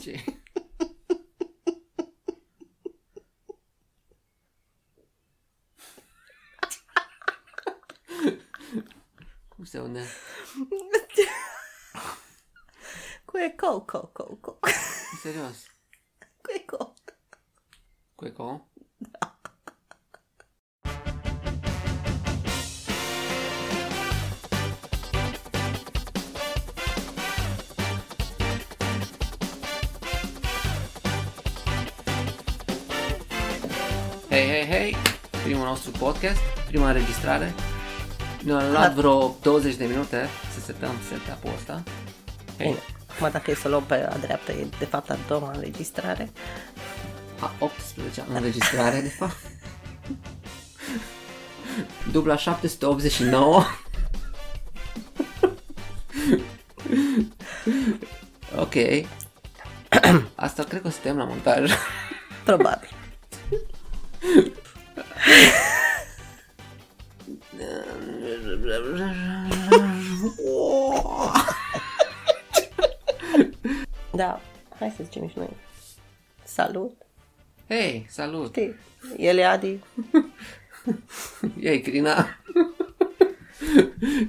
Ce? Cum se unde? Cu eco, co, co, co. Serios. Cu eco. Cu eco? Hei, hei, hei! Primul nostru podcast, prima înregistrare. Ne-a luat vreo 20 de minute să setăm setup-ul ăsta. Hei, Bine. Acum dacă e să luăm pe a dreapta, e de fapt a doua înregistrare. a 18 înregistrare, de fapt. Dubla 789. ok. Asta cred că o să tăiem la montaj. Probabil. Să zicem și noi. Salut! Hei, salut! Știi, el e Adi. Ei, Crina.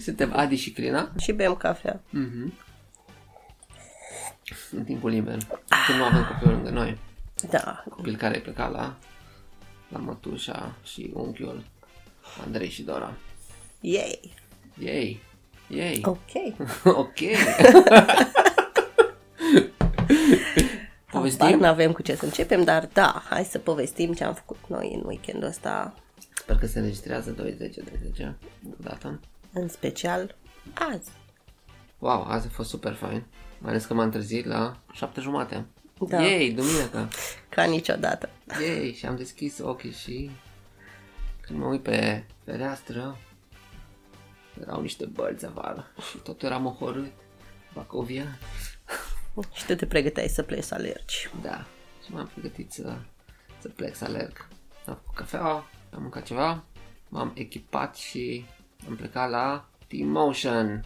Suntem Adi și Crina Și bem cafea. în timpul liber. Când nu avem copilul lângă noi. Da, Copil care e plecat la, la mătușa și unchiul Andrei și Dora. yay! Yay! Yay! Ok. ok! Habar Povestim? n-avem cu ce să începem, dar da, hai să povestim ce am făcut noi în weekendul ăsta, Sper că se înregistrează 20 de 10 dată. în special azi. Wow, azi a fost super fain. Mai ales că m-am trezit la 7 jumate. Da. Yay, duminică! Ca niciodată. Yay, și am deschis ochii și când mă uit pe fereastră erau niște bălți afară și tot eram ohorât. Bacovia. Și tu te pregăteai să pleci să alergi. Da, și m-am pregătit să, să plec să alerg. Am făcut cafea, am mâncat ceva, m-am echipat și am plecat la T-Motion.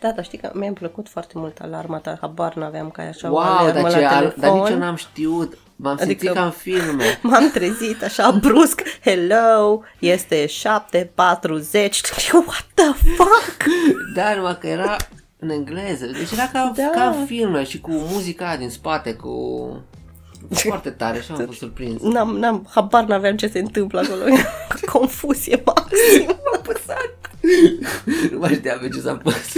Da, dar știi că mi-a plăcut foarte mult alarma ta, habar n-aveam că ai așa o Wow, alarmă dar, la ce, al- telefon. dar nici eu n-am știut. M-am Adică- simțit ca în filme. M-am trezit așa brusc, hello, este 7.40, eu, what the fuck? Da, numai că era în engleză. Deci era ca, Da. ca în filme și cu muzica aia din spate, cu... Foarte tare și am fost surprins. N-am, n-am, habar n-aveam ce se întâmplă acolo, confuzie maximă. M-am păsat. nu mai știam pe ce s-a pus.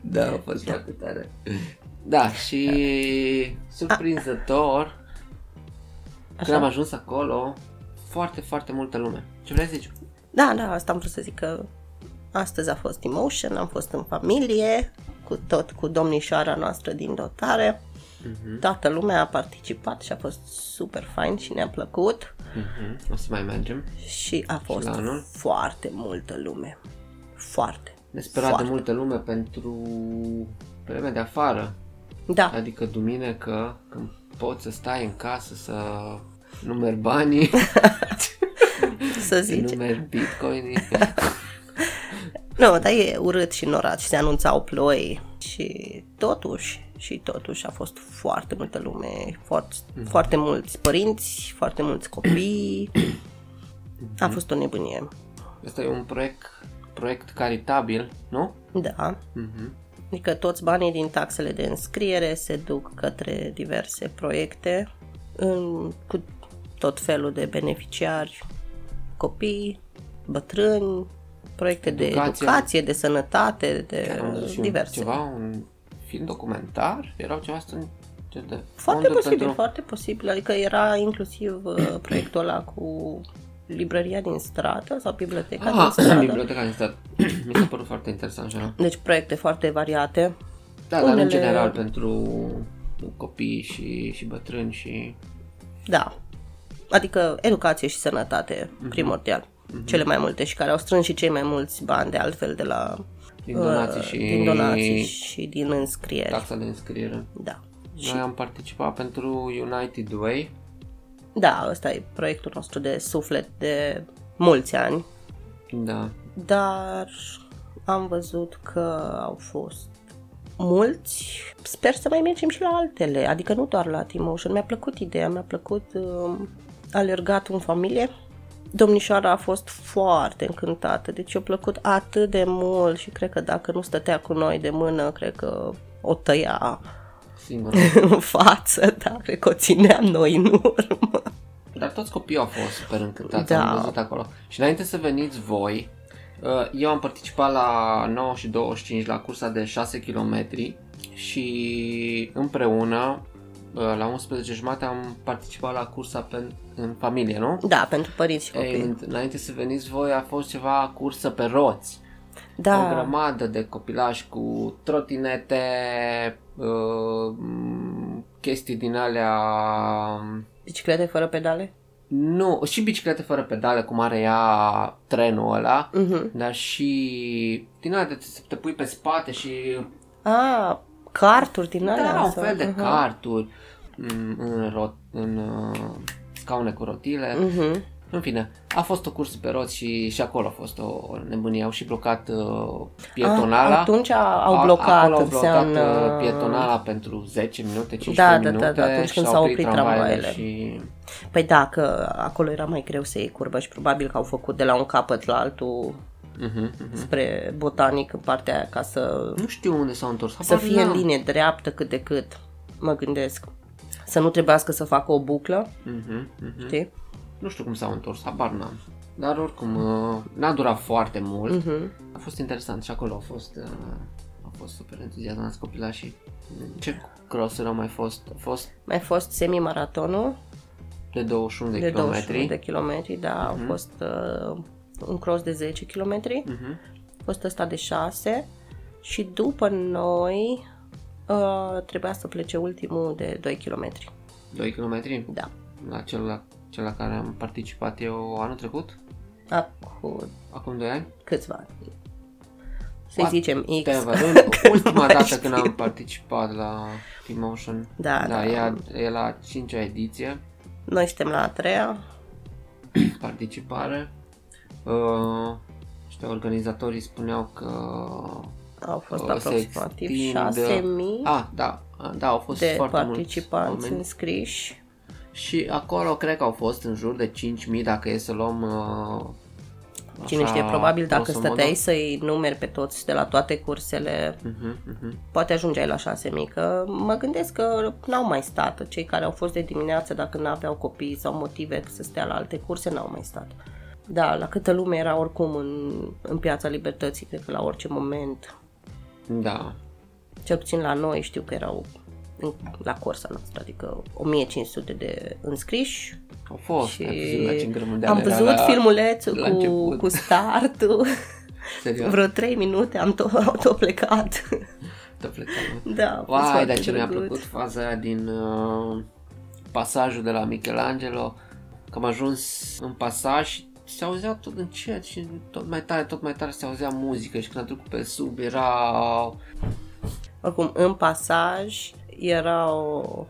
da, a fost foarte tare. Da, și surprinzător, când am ajuns acolo, foarte, foarte multă lume. Ce vrei să zici? Da, da, asta am vrut să zic că astăzi a fost Emotion, am fost în familie, cu tot cu domnișoara noastră din dotare. Toată lumea a participat și a fost super fain și ne-a plăcut Mhm, O să mai mergem. și a fost la anul? foarte multă lume. Foarte. Ne spera de Foarte. multă lume pentru vremea de afară. Da, Adică duminică, când poți să stai în casă să numeri banii, să să zice. numeri bitcoin Nu, dar e urât și norat și se anunțau ploi și totuși, și totuși a fost foarte multă lume, foarte, foarte mulți părinți, foarte mulți copii. A fost o nebunie. Asta e un proiect, proiect caritabil, nu? Da. Mhm. Adică toți banii din taxele de înscriere se duc către diverse proiecte în, cu tot felul de beneficiari, copii, bătrâni, proiecte de Educație. educație, de sănătate, de Chiar am văzut și un, diverse. ceva, un film documentar, erau ceva asta ce de Foarte fonduri posibil, pentru... foarte posibil. Adică era inclusiv uh, proiectul ăla cu librăria din stradă sau biblioteca din Ah, stradă. biblioteca din stat. Mi s-a părut foarte interesant și ăla. Deci proiecte foarte variate. Da, dar în Unele- general pentru copii și, și bătrâni și... Da. Adică educație și sănătate, primordial. Cele mai multe și care au strâns și cei mai mulți bani de altfel de la Din donații uh, și din donații și din înscrieri. taxa de înscriere. Da. Noi am participat pentru United Way. Da, ăsta e proiectul nostru de suflet de mulți ani, Da. dar am văzut că au fost mulți. Sper să mai mergem și la altele, adică nu doar la T-Motion. Mi-a plăcut ideea, mi-a plăcut uh, alergatul în familie. Domnișoara a fost foarte încântată, deci i-a plăcut atât de mult și cred că dacă nu stătea cu noi de mână, cred că o tăia Singur. în față, da, cred că o țineam noi în urmă. Dar toți copiii au fost super încântați, Da. am văzut acolo. Și înainte să veniți voi, uh, eu am participat la 9 și 25 la cursa de 6 km și împreună uh, la 11 jumate am participat la cursa pe, în familie, nu? Da, pentru părinți și Ei, copii. în- înainte să veniți voi a fost ceva cursă pe roți. O Da, grămadă de copilași cu trotinete, uh, m, chestii din alea biciclete fără pedale? Nu, și biciclete fără pedale, cum are ea trenul ăla, Mhm. dar și din alea de să te pui pe spate și A, carturi din alea? da, un sau- fel de Mhm. carturi în, în, rot, în uh, scaune cu rotile. Mhm. În fine, a fost o cursă pe roți și, și acolo a fost o nebunie. Au și blocat uh, pietonala. A, atunci au A- blocat, acolo au blocat înseamnă... uh, pietonala pentru 10 minute, 15 Da, da, minute da, da, atunci și când s-au s-au oprit oprit tramvaiele tramvaiele. și... Păi da, că acolo era mai greu să iei curbă și probabil că au făcut de la un capăt la altul Uh-huh, uh-huh. spre botanic în partea aia ca să, Nu știu unde s-au întors. să habar fie în n-am. linie dreaptă cât de cât, mă gândesc. Să nu trebuiască să facă o buclă, Mhm, mhm. știi? Nu știu cum s-au întors, habar n-am. Dar oricum, uh, n-a durat foarte mult. Mhm. A fost interesant și acolo au fost, uh, au fost super entuziasmați copilașii. Ce crossuri au mai fost? A fost Mai fost semi-maratonul de 21 de, de kilometri. 21 de kilometri, da, au fost uh, un cross de 10 kilometri, Mhm. a fost ăsta de 6 și după noi uh, trebuia să plece ultimul de 2 kilometri. 2 kilometri? Da. La cel, la cel la care am participat eu anul trecut, Acum acum 2 ani. câțiva ani. Să-i zicem X. Whatever. În Că ultima nu mai dată știu. când am participat la T-Motion. Da, da, da. E, e la 5 ediție. Noi suntem la a treia. participare. Uh, și organizatorii spuneau că Au fost uh, se aproximativ extind- 6.000 Ah, da, da, au fost de foarte participanți mulți oameni. înscriși. Și acolo cred că au fost în jur de 5.000 dacă e să luăm uh, Cine așa, știe, probabil dacă grosomodo. stăteai să-i numeri pe toți de la toate cursele, Mhm, mhm. poate ajungeai la 6.000, că mă gândesc că n-au mai stat. Cei care au fost de dimineață, dacă n-aveau copii sau motive să stea la alte curse, n-au mai stat. Da, la câtă lume era oricum în, în Piața Libertății, cred că la orice moment. Da, Cel puțin la noi știu că erau în- la cursa noastră, adică 1500 de înscriși au fost. și ai văzut la ce îngrămândeală am era văzut la, filmulețul la cu, început. cu startul. Serios, Vreo 3 minute am tot, am tot plecat. te plecam. da, a fost Vai, foarte dar ce mi-a drăguț. plăcut faza aia din uh, pasajul de la Michelangelo, că am ajuns în pasaj și se auzea tot încet și tot mai tare, tot mai tare se auzea muzică și când am trecut pe sub era... Oricum, în pasaj era o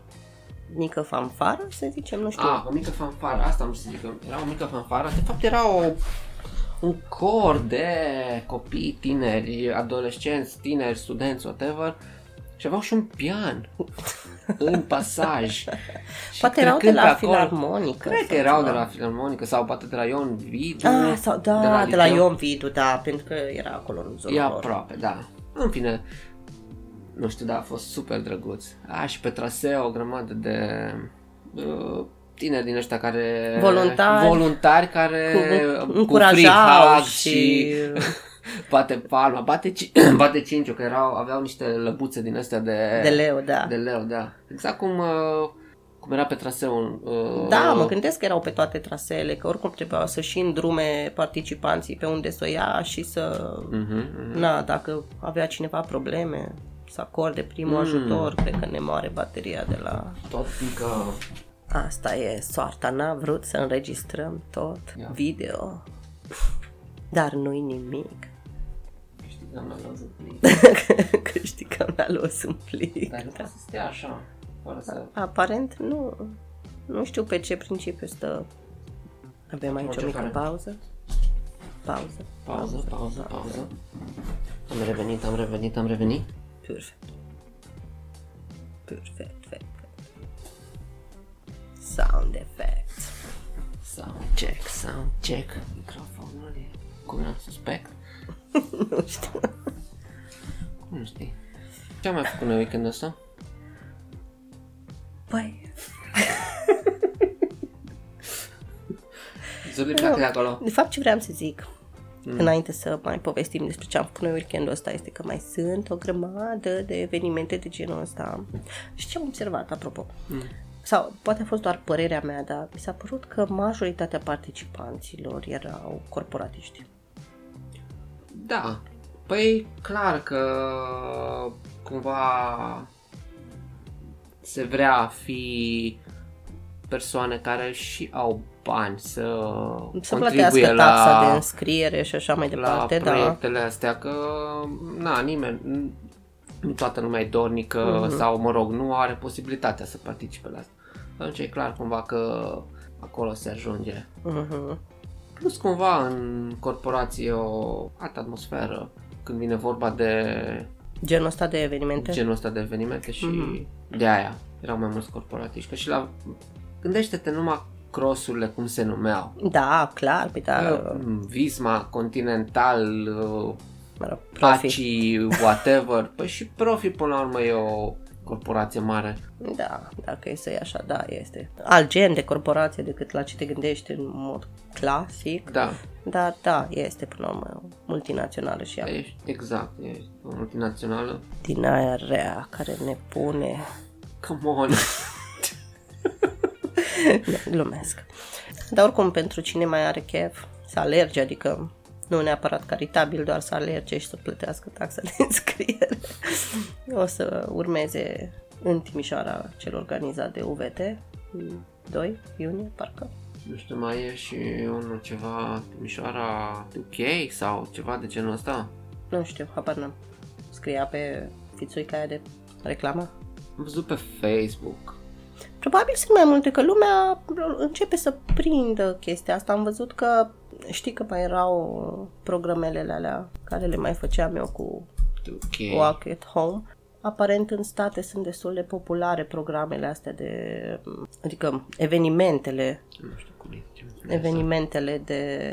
mică fanfară, să zicem, nu știu. Ah, o mică fanfară, asta am să zic, că era o mică fanfară, de fapt era o, un cor de copii tineri, adolescenți, tineri, studenți, whatever, și aveau și un pian în pasaj. Și Poate erau de trecând la pe acolo- filarmonică. Cred că sau erau de ceva. la Filarmonică sau poate de la Ion Vidu. Ah, sau da, de la, liceu. Ion Vidu, da, pentru că era acolo în zona E lor. aproape, da. În fine, nu știu, da, a fost super drăguț. Aș, și pe traseu o grămadă de uh, tineri din ăștia care... Voluntari. Voluntari care Cu- cu încurajau free hug și- și... bate palma, bate, ci... bate cinciu, că erau, aveau niște lăbuțe din astea de... De leu, da. De leu, da. Exact cum, uh, cum era pe traseu. Uh, Da, mă gândesc că erau pe toate traseele, că oricum trebuia să și îndrume participanții pe unde să o ia și să... Mhm, mhm. Na, dacă avea cineva probleme, să acorde primul Mm. ajutor, cred că ne moare bateria de la... Tot fiindcă Asta e soarta, n-a vrut să înregistrăm tot, Ia. video. Dar nu-i nimic. Câștigam la lozul plin. Câștigăm la los un plic. Dar nu poate să stea așa, fără să... Aparent nu. Nu știu pe ce principiu stă. Avem aici o ce mică care? pauză. Pauză. Pauză, pauză, pauză. Am revenit, am revenit, am revenit. Perfect. Perfect, perfect. Sound effects. Sound check, sound check. Microfonul e cu un suspect. nu știu. Cum nu știi? Ce am mai făcut noi weekendul ăsta? Păi, Zuri pleacă de acolo. de fapt ce vreau să zic, mm. înainte să mai povestim despre ce am făcut noi weekendul ăsta, este că mai sunt o grămadă de evenimente de genul ăsta. Și ce am observat, apropo? Mm. Sau poate a fost doar părerea mea, dar mi s-a părut că majoritatea participanților erau corporatiști. Da. Păi, clar că cumva se vrea a fi persoane care și au bani să, Să contribuie plătească la, taxa de înscriere și așa mai la departe, da. proiectele astea, că na, nimeni, nu toată lumea e dornică Mhm. sau, mă rog, nu are posibilitatea să participe la asta. Atunci e clar cumva că acolo se ajunge. Mhm. Plus cumva în corporație o altă atmosferă când vine vorba de Genul ăsta de evenimente? genul ăsta de evenimente și Mhm. de aia erau mai mulți corporatiști. Că și la... Gândește-te numai crossurile cum se numeau. Da, clar, pe da, Uh, Visma, Continental, uh, mă rog, profi. Aci, whatever. Păi și Profi până la urmă e o corporație mare. Da, dacă e să e așa, da, este. Alt gen de corporație decât la ce te gândești în mod clasic, Da, dar da, este până la urmă multinațională și ea. e, exact, e o multinațională. Din aia rea care ne pune... Come on! Nu, glumesc. Dar oricum, pentru cine mai are chef să alerge, adică nu neapărat caritabil, doar să alerge și să plătească taxa de înscriere, o să urmeze în Timișoara cel organizat de UVT, 2 iunie, parcă. Nu știu, mai e și unul ceva Timișoara UK sau ceva de genul ăsta. Nu știu, habar n-am. Scria pe fițuica aia de reclamă. Am văzut pe Facebook. Probabil sunt mai multe, că lumea începe să prindă chestia asta. Am văzut că, știi că mai erau programele alea care le mai făceam eu cu UK. Walk at Home. Aparent în state sunt destul de populare programele astea de, adică evenimentele, Nu știu cum e. ce- evenimentele de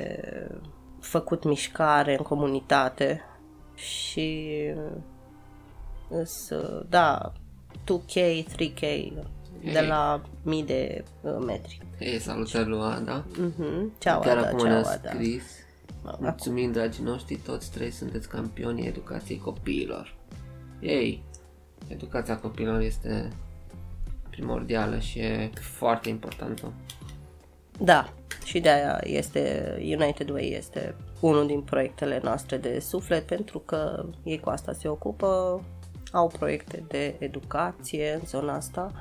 făcut mișcare în comunitate și îs, da, 2K, 3K de Ei. la mii de uh, metri. Hei, salutări lui Ada. Mhm. Ceau, Chiar Ada, acum ceau, ne-a Ada. scris. Mulțumim, dragii noștri, toți trei sunteți campionii educației copiilor. Ei, educația copiilor este primordială și e foarte importantă. Da, și de aia este United Way este unul din proiectele noastre de suflet pentru că ei cu asta se ocupă, au proiecte de educație în zona asta,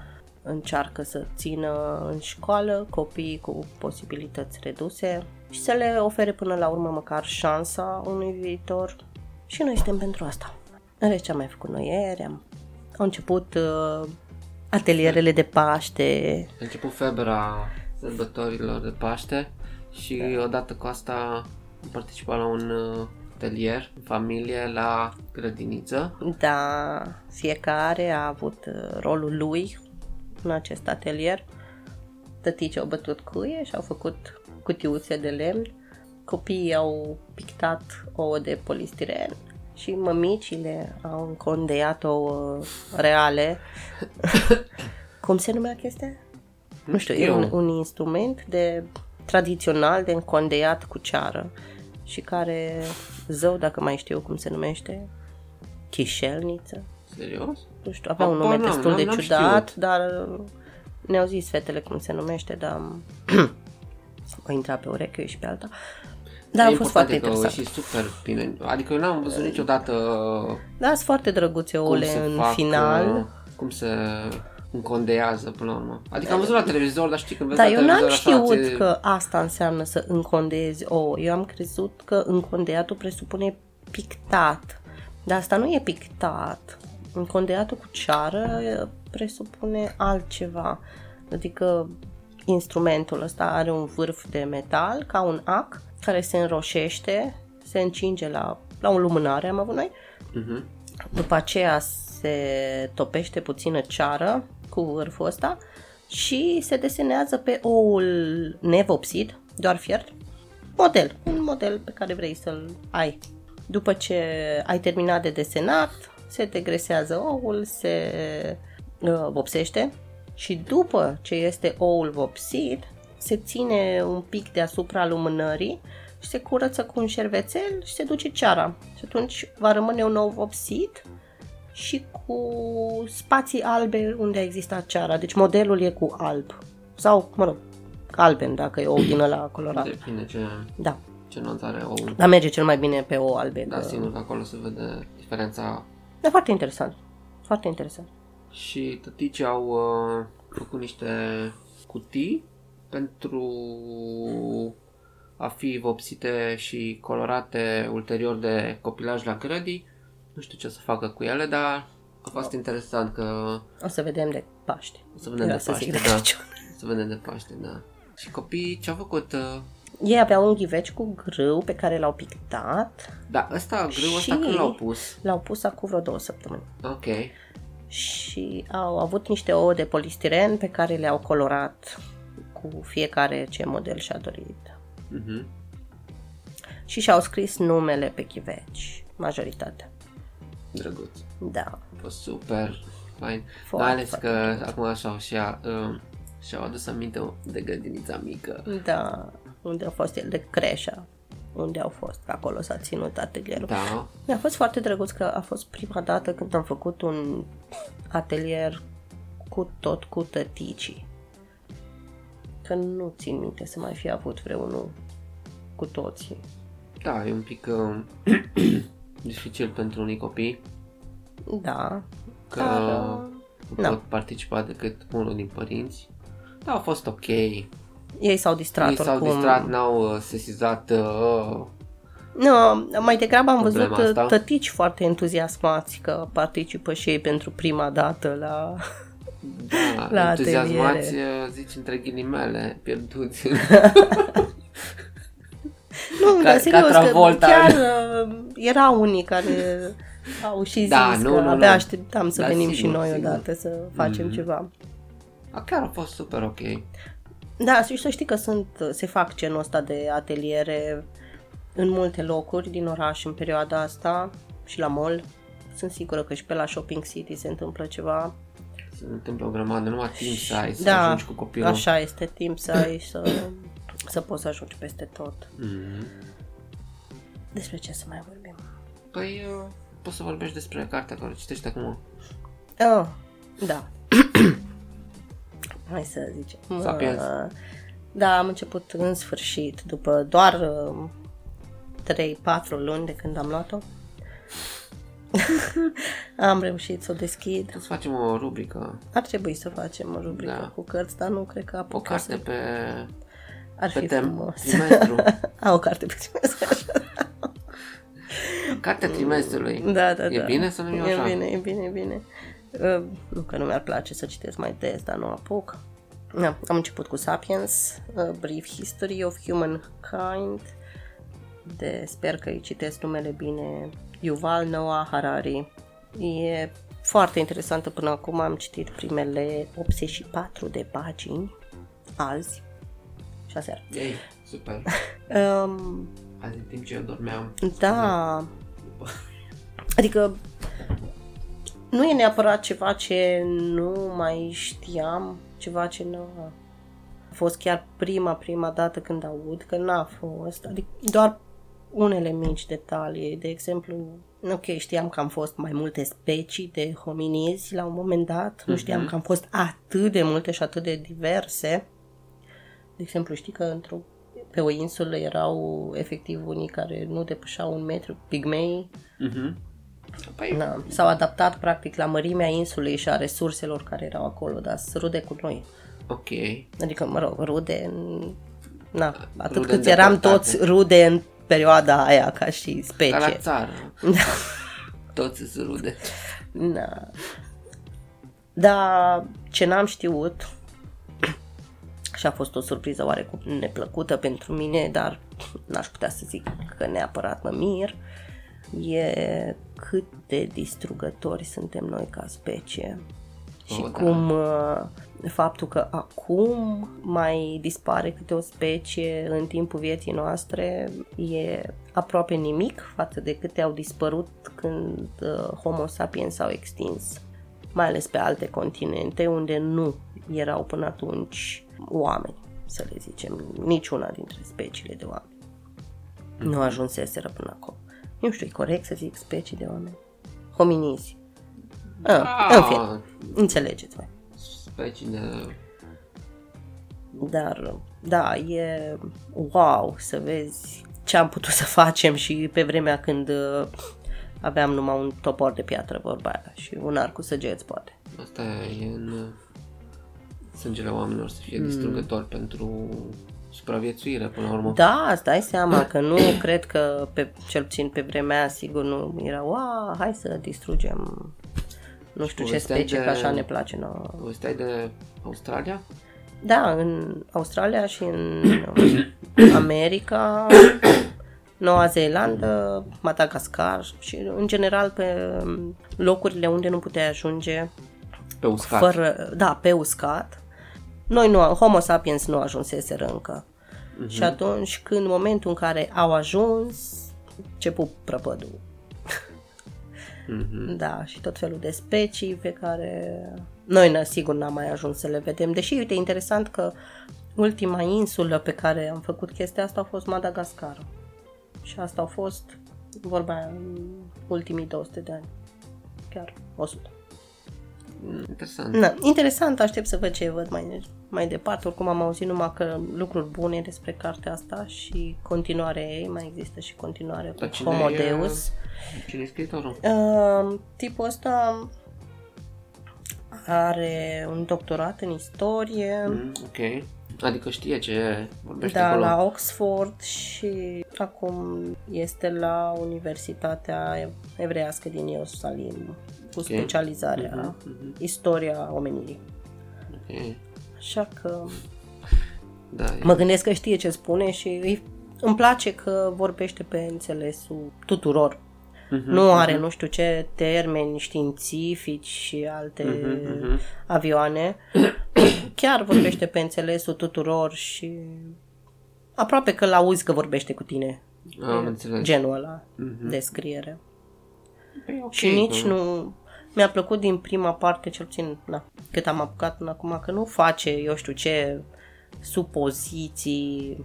încearcă să țină în școală copiii cu posibilități reduse și să le ofere până la urmă măcar șansa unui viitor și noi suntem pentru asta. În rest, ce am mai făcut noi ieri? Am, au început uh, atelierele de Paște, A început febra sărbătorilor de Paște și odată cu asta am participat la un uh, atelier în familie la grădiniță. Da, fiecare a avut uh, rolul lui în acest atelier. Tătici au bătut cuie și au făcut cutiuțe de lemn. Copiii au pictat ouă de polistiren și mămicile au încondeiat ouă reale. Cum se numea chestia? Nu știu, e știu. un, un instrument de tradițional de încondeiat cu ceară și care, zău dacă mai știu cum se numește, chișelniță. Serios? Nu știu, avea un Habar nume n-am, destul n-am- de n-am ciudat, știut. dar uh, ne-au zis fetele cum se numește, dar o intra pe ureche și pe alta. Dar E a fost foarte important că interesant. și super bine. Adică eu n-am văzut niciodată Da, sunt foarte drăguțe cum ouăle se în fac, final. uh, cum se încondeiază până la urmă. Adică am văzut la televizor, dar știi când vezi Da, la eu n-am televizor așa, știut ți- că asta înseamnă să încondezi ouă. Eu am crezut că încondeiatul presupune pictat. Dar asta nu e pictat. Încondeiatul cu ceară e, presupune altceva. Adică instrumentul ăsta are un vârf de metal, ca un ac, care se înroșește, se încinge la, la o lumânare, am avut noi, Mhm. după aceea se topește puțină ceară cu vârful ăsta și se desenează pe oul nevopsit, doar fiert, model, un model pe care vrei să-l ai. După ce ai terminat de desenat, se degresează oul, se uh, vopsește și după ce este oul vopsit, se ține un pic deasupra lumânării și se curăță cu un șervețel și se duce ceara. Și atunci va rămâne un ou vopsit și cu spații albe unde a existat ceara. Deci modelul e cu alb. Sau, mă rog, alben dacă e ou din ăla colorat. Depinde ce, Da. ce nuanț are ou. Dar merge cel mai bine pe ou albe. Da, că- sigur că acolo se vede diferența. Da, foarte interesant. Foarte interesant. Și tăticii au uh, făcut niște cutii pentru a fi vopsite și colorate ulterior de copilaj la grădii. Nu știu ce să facă cu ele, dar a fost interesant că O să vedem de Paște. o să vedem Era de să zic Paște, de da. Crăciun. O să vedem de Paște, da. Și copiii ce au făcut? Uh, Ei aveau un ghiveci cu grâu pe care l-au pictat. da, ăsta, grâul ăsta Și- când l-au pus? L-au pus acum vreo două săptămâni. Ok. Și au avut niște ouă de polistiren pe care le-au colorat cu fiecare ce model și-a dorit. Mhm. Și și-au scris numele pe chiveci, majoritatea. Drăguț. Da. A fost super fain. Foarte, Mai ales foarte că acum așa și-a, uh, și-au adus aminte de grădinița mică. Da, unde a fost el de creșa, unde au fost, acolo s-a ținut atelierul. Da, Mi-a fost foarte drăguț că a fost prima dată când am făcut un atelier cu tot cu tăticii. Că nu țin minte să mai fi avut vreunul cu toții. da, e un pic uh, dificil pentru unii copii Da, că dar nu uh, na. pot participa decât unul din părinți. Da, a fost ok. Ei ei s-au distrat s-au oricum. distrat, n-au uh, sesizat uh, Nu, mai degrabă am văzut Problema asta? tătici foarte entuziasmați că participă și ei pentru prima dată la... da, La entuziasmați, ateliere. uh, zici între ghilimele, pierduți. Nu, Ca- dar ca serios, că Travolta. chiar uh, erau unii care au și zis Da, nu, că nu, abia nu. așteptam să Da, venim sigur, și noi sigur. odată să facem Mhm. ceva. A, chiar a fost super ok. Da, și să știi că sunt, se fac genul ăsta de ateliere în multe locuri din oraș în perioada asta și la mall. Sunt sigură că și pe la Shopping City se întâmplă ceva. Se întâmplă o grămadă, numai timp să ai, să da, ajungi cu copilul. așa este timp să ai să, să poți să ajungi peste tot. Mhm. Despre ce să mai vorbim? Păi, uh, poți să vorbești despre cartea care o citești acum. Oh, da. Hai să zicem. Sapiens. Uh, Da, am început în sfârșit, după doar uh, 3-4 luni de când am luat-o. am reușit să o deschid. Trebuie să facem o rubrică, Ar trebui să facem o rubrică Da. cu cărți, dar nu cred că o apucă carte să... pe, Ar pe fi tem, frumos. trimestru. A, o carte pe trimestru. Cartea trimestrului. Da, da, E da. bine să nu iau E așa? bine, e bine, e bine. Uh, nu că nu mi-ar place să citesc mai des, dar nu apuc. Da, am început cu Sapiens, A Brief History of Humankind, de, sper că îi citesc numele bine, Yuval Noah Harari. E foarte interesantă până acum, am citit primele 84 de pagini, azi și aseară. Ei, super. Um, Azi, în timp ce eu dormeam. Da. Adică nu e neapărat ceva ce nu mai știam, ceva ce nu a fost chiar prima, prima dată când aud, că n-a fost. Adică doar unele mici detalii. De exemplu, ok, știam că am fost mai multe specii de hominizi la un moment dat, nu știam că am fost atât de multe și atât de diverse. De exemplu, știi că într-o pe o insulă erau efectiv unii care nu depășeau un metru, pigmei. Mhm. Păi, Na, s-au adaptat practic la mărimea insulei și a resurselor care erau acolo, dar sunt rude cu noi. ok. Adică, mă rog, rude, în- na, atât Rude cât eram îndepărtate. toți rude în perioada aia ca și Ca la specie. țară. Toți sunt rude. Na. Dar ce n-am știut și a fost o surpriză oarecum neplăcută pentru mine, dar n-aș putea să zic că neapărat mă mir, e cât de distrugători suntem noi ca specie. Și Oh, da. cum uh, faptul că acum mai dispare câte o specie în timpul vieții noastre e aproape nimic față de câte au dispărut când uh, Homo sapiens s-au extins, mai ales pe alte continente unde nu erau până atunci oameni, să le zicem, niciuna dintre speciile de oameni. Nu ajunseseră până acolo. Nu știu, e corect să zic specii de oameni? Hominizi. Ah, în fine, înțelegeți voi. Specii de... Dar, da, e wow să vezi ce am putut să facem și pe vremea când uh, aveam numai un topor de piatră, vorba aia, și un arc cu săgeți, poate. Asta e în uh, sângele oamenilor să fie distrugător pentru supraviețuire până la urmă. Da, îți dai seama că nu cred că, pe, cel puțin pe vremea aia, sigur nu era, wow, hai să distrugem nu știu ce Povesteai specie, de- că așa ne place nouă. Povesteai de Australia? Da, în Australia și în America, Noua Zeelandă, Madagascar și în general pe locurile unde nu puteai ajunge Pe uscat. fără, da, pe uscat. Noi nu, Homo sapiens nu ajunseseră încă. Mhm. Și atunci când, în momentul în care au ajuns, început prăpădul. Mhm. Da, și tot felul de specii pe care noi, na, sigur, n-am mai ajuns să le vedem. Deși, uite, interesant că ultima insulă pe care am făcut chestia asta a fost Madagascar. Și asta au fost, vorba aia, în ultimii 200 de ani. Chiar 100. Mm, Interesant. Na, interesant, aștept să văd ce văd mai, mai departe. Oricum am auzit numai că lucruri bune despre cartea asta și continuarea ei, mai există și continuare cu Dar cine Homo e- Deus. Cine e scriitorul? Uh, tipul ăsta are un doctorat în istorie, Mm, ok. Adică știe ce vorbește da, acolo. la Oxford și acum este la Universitatea Evreiască din Ierusalim cu specializarea mhm. istoria omenirii. Ok. Așa că Da, e- mă gândesc că știe ce spune și îi, îmi place că vorbește pe înțelesul tuturor. Mhm, Nu are nu știu ce termeni științifici și alte mhm. avioane. Chiar vorbește pe înțelesul tuturor și aproape că l-auzi că vorbește cu tine. Am înțeles. Genul ăla Mhm. de scriere. E ok, Și nici bă. nu... Mi-a plăcut din prima parte, cel puțin, na, cât am apucat până acum, că nu face, eu știu ce, supoziții,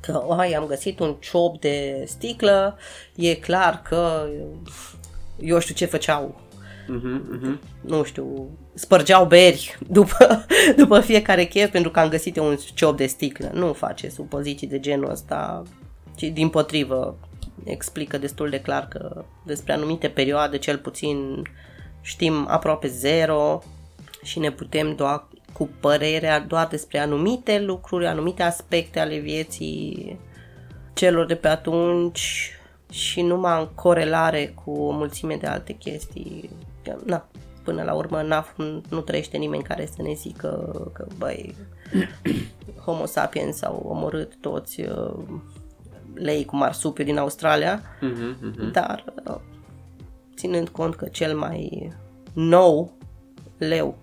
că ai, am găsit un ciop de sticlă, e clar că eu știu ce făceau, Mhm, mhm. nu știu, spărgeau beri după, după fiecare chef pentru că am găsit eu un ciop de sticlă. Nu face supoziții de genul ăsta, ci din potrivă explică destul de clar că despre anumite perioade, cel puțin, știm aproape zero și ne putem doar cu părerea doar despre anumite lucruri, anumite aspecte ale vieții celor de pe atunci și numai în corelare cu o mulțime de alte chestii. Că, Na, până la urmă n-a, nu trăiește nimeni care să ne zică că, băi, Homo sapiens s-au omorât toți uh, lei cu marsupiu din Australia, Mhm, mhm. dar uh, ținând cont că cel mai nou leu,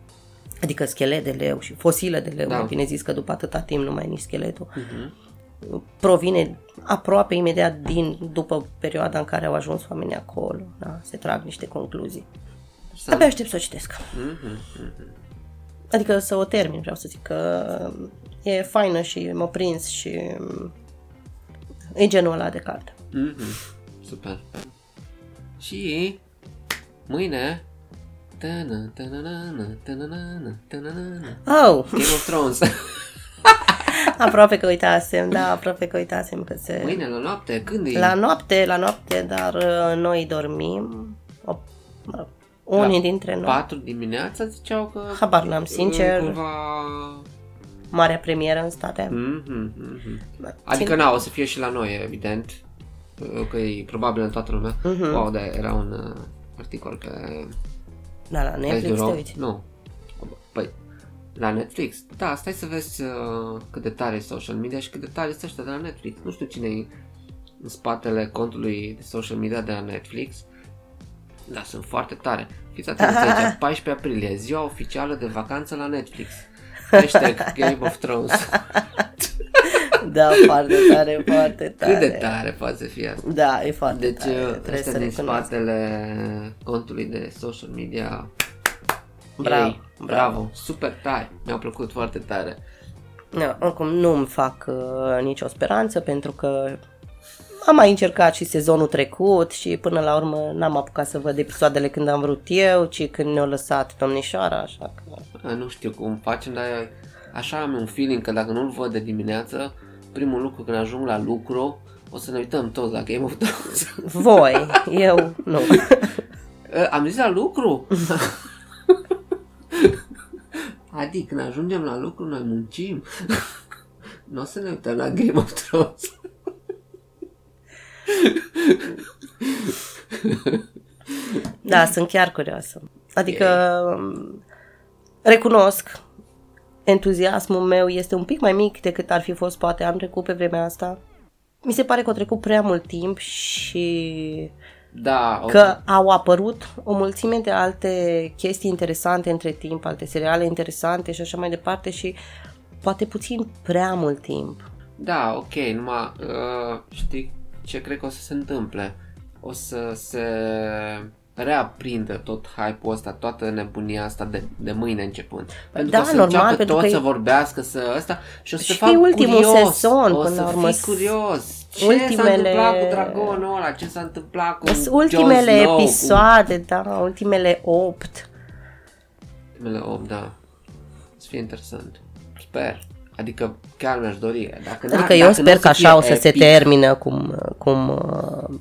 adică schelet de leu și fosilă de leu, Da. mai bine zis că după atâta timp nu mai e nici scheletul, Mhm. provine aproape imediat din după perioada în care au ajuns oamenii acolo. Da? Se trag niște concluzii. Interesant. Abia aștept să o citesc. Mhm, mhm. Adică să o termin, vreau să zic că e faină și m-a prins și e genul ăla de carte. Mhm. Super. Și mâine Tana, tanana, tanana, tanana. Oh, Game of Thrones. aproape că uitasem, da, aproape că uitasem că se... Mâine la noapte, când e? La noapte, la noapte, dar uh, noi dormim, o, mă rog, unii La dintre noi. 4 dimineața ziceau că... Habar n-am, sincer, Cumva... marea premieră în state. Mhm, mhm. Da, Adică țin- na, o să fie și la noi, evident. Că e probabil în toată lumea. Mhm. Wow, da, era un uh, articol pe Da, la Netflix te Netflix, uiți. Nu. Păi, la Netflix. Da, stai să vezi uh, cât de tare e social media și cât de tare este ăștia de la Netflix. Nu știu cine e în spatele contului de social media de la Netflix, Da, sunt foarte tare. Fiți atenți aici, 14 aprilie, ziua oficială de vacanță la Netflix. Hashtag Game of Thrones. Da, foarte tare, foarte tare. Cât de tare poate să fie asta? Da, e foarte Deci, tare. uh, Trebuie ăsta să din recunosc. spatele contului de social media. Bravo, Ei, bravo, super tare. Mi-a plăcut foarte tare. Da, oricum nu îmi fac uh, nicio speranță pentru că am mai încercat și sezonul trecut și până la urmă n-am apucat să văd episoadele când am vrut eu, ci când ne-a lăsat domnișoara, așa că... A, Nu știu cum facem, dar așa am un feeling că dacă nu-l văd de dimineață, primul lucru când ajung la lucru, o să ne uităm toți la Game of Thrones. Voi, eu nu. Uh, Am zis la lucru? Adică când ajungem la lucru, noi muncim. Nu o să ne uităm la Game of Thrones. Da, sunt chiar curioasă. Adică recunosc, entuziasmul meu este un pic mai mic decât ar fi fost poate am trecut pe vremea asta. Mi se pare că a trecut prea mult timp și Da, o, că au apărut o mulțime de alte chestii interesante între timp, alte seriale interesante și așa mai departe și poate puțin prea mult timp. da, ok, numai uh, știi ce cred că o să se întâmple? O să se reaprindă tot hype-ul ăsta, toată nebunia asta de, de mâine începând. Pentru Da, că o să normal, înceapă pentru tot că să e- vorbească, să ăsta și o să Și te fac e ultimul curios. sezon, o până să la urmă. fii curios. Ce s-a Ultimele- întâmplat cu dragonul ăla? Ce s-a întâmplat cu Sunt Jon ultimele Snow, cu- episoade, da, ultimele opt. Ultimele 8, da. Să fie interesant. Sper. Adică chiar mi-aș dori. Dacă n-ar- Adică eu dacă sper n-o că să așa fie o să se epic, termină cum, cum uh,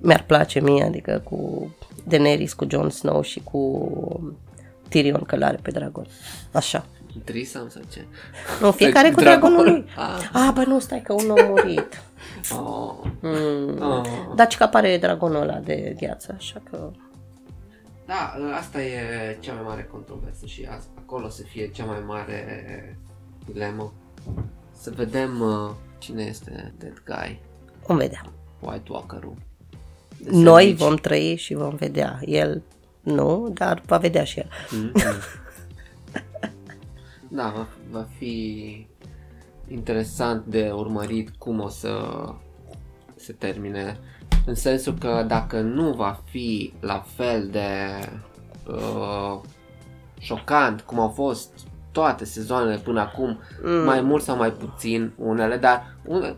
mi-ar place mie, adică cu Daenerys, cu Jon Snow și cu Tyrion călare pe dragon. Așa. Trisam sau ce? Nu, fiecare cu Dragon. dragonul lui. Ah. Ah, bă, nu, stai că unul a murit. Oh. Mm. Oh. Dar ce că apare dragonul ăla de gheață, așa că... Da, asta e cea mai mare controversă și asta, acolo să fie cea mai mare dilemă. Să vedem uh, cine este Dead Guy, Vom vedea. White Walker-ul. de Noi sandwich. vom trăi și vom vedea. El nu, dar va vedea și el. Da, va, va fi interesant de urmărit cum o să se termine. În sensul că dacă nu va fi la fel de uh, șocant cum au fost toate sezoanele până acum, mm. mai mult sau mai puțin unele, dar une,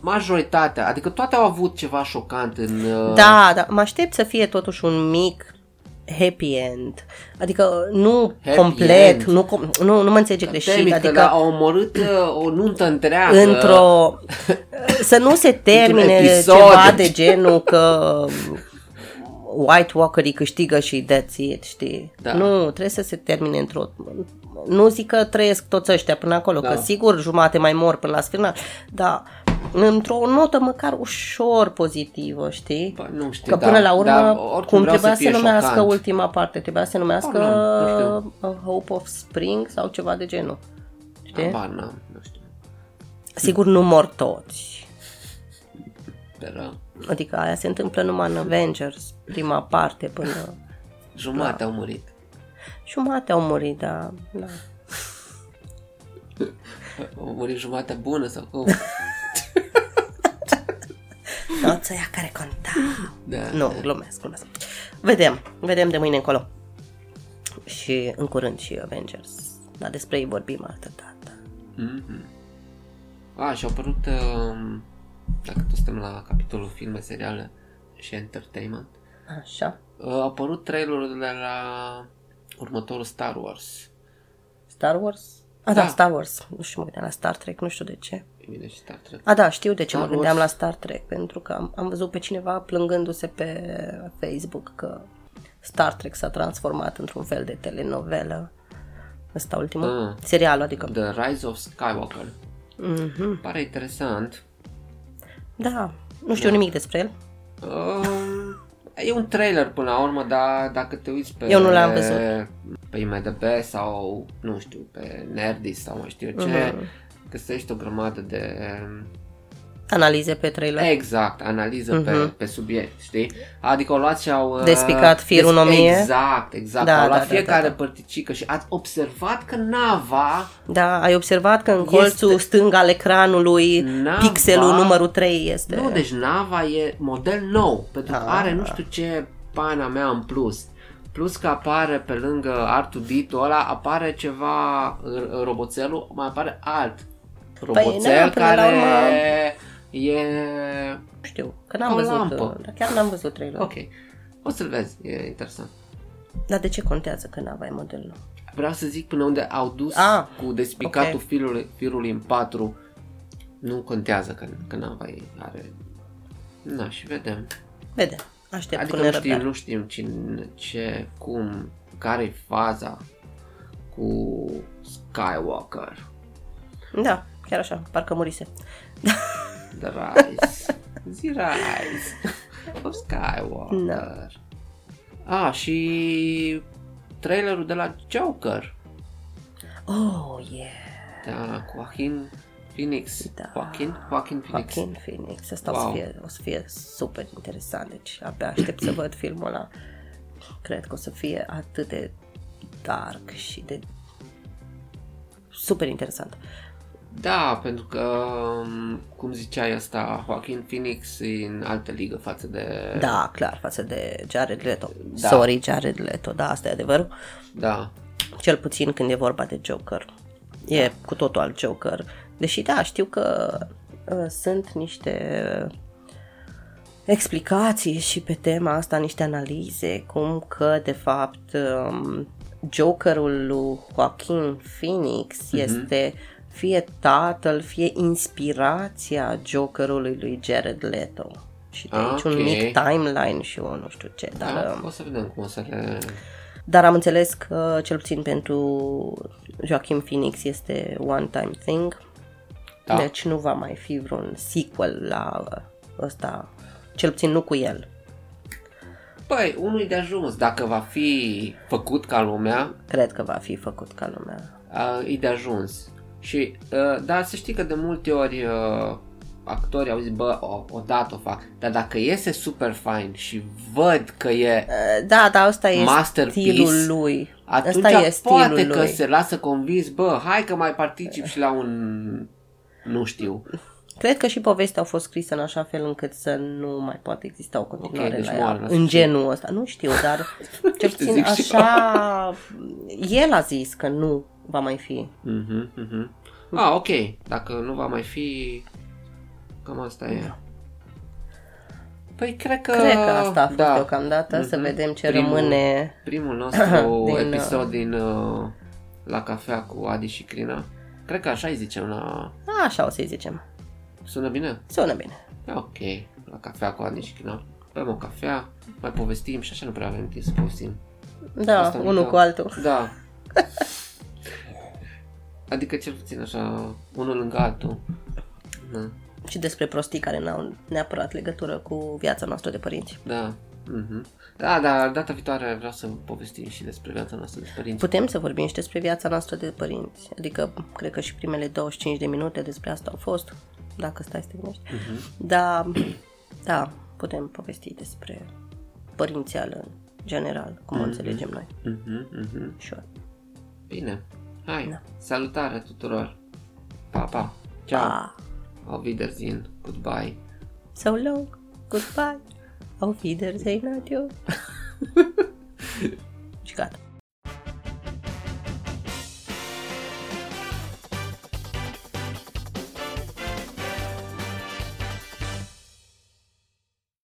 majoritatea, adică toate au avut ceva șocant în... Uh, Da, da, mă aștept să fie totuși un mic happy end. Adică nu Happy complet, end. nu, com- nu, nu mă înțelege greșit, Temi că adică au omorât uh, o nuntă întreagă. într-o... Să nu se termine episod. ceva de genul că White Walkerii câștigă și that's it, știi? Da. Nu, trebuie să se termine într-o... Nu zic că trăiesc toți ăștia până acolo, Da. că sigur jumate mai mor până la sfârșit, dar într-o notă măcar ușor pozitivă, știi? Bă, nu știu, Că da, până la urmă, dar oricum cum vreau trebuia să, fie se numească șocant. ultima parte, trebuia să se numească Oh, nu, nu uh, Hope of Spring sau ceva de genul. Știi? Habar n-am, nu știu. Sigur nu mor toți. Sperăm. Adică aia se întâmplă numai în Avengers, prima parte până... Jumate au murit. Jumate au murit, dar... Da. Au murit jumate bună sau cum? Toți ăia care contau. Da. Nu, glumesc, glumesc. Vedem, vedem de mâine încolo. Și în curând și Avengers. Dar despre ei vorbim altă dată. Mhm. A, și au apărut, um, dacă tot suntem la capitolul filme, seriale și entertainment, Așa. uh, au apărut trailerul de la următorul Star Wars. Star Wars? A, da, Da. Star Wars. Nu știu, mă gândeam la Star Trek, nu știu de ce. E bine și Star Trek. A, da, știu de ce Star mă gândeam Wars. la Star Trek, pentru că am, am văzut pe cineva plângându-se pe Facebook că Star Trek s-a transformat într-un fel de telenovelă. Ăsta ultimul. Ah. Serialul, adică. The Rise of Skywalker. Mhm. Pare interesant. Da, nu știu nimic despre el. Um, e un trailer până la urmă, dar dacă te uiți pe... Eu nu l-am văzut. Pe IMDB sau, nu știu, pe Nerdist sau mai știu eu ce, Mhm. găsești o grămadă de Analize pe trailer. Exact, analiză Mhm. pe, pe subiect, știi? Adică au luat și au... uh, Despicat firul în o mie. Exact, exact. Da, au luat da, da, fiecare da, da. părticică și ați observat că nava Da, ai observat că în Este- colțul stâng al ecranului Nava- pixelul numărul 3 este... Nu, deci nava e model nou, pentru că Ah. are nu știu ce pana mea în plus. Plus că apare pe lângă Artudito ăla, apare ceva, r- roboțelul, mai apare alt roboțel Păi, da, până la care urmă- e... Nu știu, că n-am Ca o văzut, lampă. dar chiar n-am văzut trailer. Ok, o să-l vezi, e interesant. Dar de ce contează că n-aveai model nou? Vreau să zic până unde au dus Ah, cu despicatul ok. firului, firului în patru. Nu contează că, că nava e, are... Na, și vedem. Vedem, aștept Adică cu nu știm, nerăbdare. nu știm cine, ce, cum, care e faza cu Skywalker. Da, chiar așa, parcă murise. The Rise. The Rise of Skywalker. Da. Ah, și trailerul de la Joker. Oh, yeah. Da, cu Joaquin Phoenix. Da. Joaquin? Joaquin Phoenix. Joaquin Phoenix. Asta o, Wow. să fie, o să fie super interesant. Deci abia aștept să văd filmul ăla. Cred că o să fie atât de dark și de super interesant. Da, pentru că, um, cum ziceai asta, Joaquin Phoenix e în altă ligă față de... Da, clar, față de Jared Leto. Da. Sorry, Jared Leto, da, asta e adevărul. Da. Cel puțin când e vorba de Joker. E cu totul alt Joker. Deși da, știu că uh, sunt niște explicații și pe tema asta, niște analize, cum că de fapt um, Jokerul lui Joaquin Phoenix este fie tatăl, fie inspirația Jokerului lui Jared Leto. Și de Ah, aici ok. un mic timeline și eu nu știu ce, dar... da. um, O să vedem cum o să le... dar am înțeles că cel puțin pentru Joaquin Phoenix este one time thing. Da. Deci nu va mai fi vreun sequel la ăsta, cel puțin nu cu el. Păi, unul e de ajuns. Dacă va fi făcut ca lumea, Cred că va fi făcut ca lumea. uh, e de ajuns. Și, uh, dar să știi că de multe ori uh, actorii au zis, bă, o, o dată o fac. Dar dacă iese super fine și văd că e Uh, Da, dar asta e Masterpiece, stilul lui. Atunci Asta e stilul poate lui. că se lasă convins, bă, hai că mai particip și la un... Nu știu. Cred că și povestea a fost scrisă în așa fel încât să nu mai poate exista o continuare deci la moare ea. la În sfârșit. genul ăsta. Nu știu, dar cel Știu, puțin zic și așa... El a zis că nu va mai fi. Mhm, mhm. Ah, ok. Dacă nu va mai fi... Cam asta e. Păi cred că... Cred că asta a fost da. deocamdată, să Mhm. vedem ce Primul- rămâne. Primul nostru Din, episod din uh, La cafea cu Adi și Crina. Cred că așa îi zicem la... Așa o să-i zicem. Sună bine? Sună bine. Ok. La cafea cu Adi și Crina. Bem o cafea, mai povestim și așa nu prea avem timp să povestim. Da, Asta unul mică. cu altul. Da. Adică cel puțin așa, unul lângă altul. Da. Și despre prostii care n-au neapărat legătură cu viața noastră de părinți. Da. Mhm. Da, dar data viitoare vreau să povestim și despre viața noastră de părinți. Putem să vorbim și despre viața noastră de părinți. Adică, cred că și primele 25 de minute despre asta au fost, dacă stai să te gândești. Mhm. Da, da, putem povesti despre părințială în general, cum o înțelegem noi. Mhm, mhm. Sure. Bine. Hai. Da. Salutare tuturor. Pa, pa. Ciao. Pa! Auf Wiedersehen. Goodbye. So long, goodbye, auf Wiedersehen, adieu. și gata.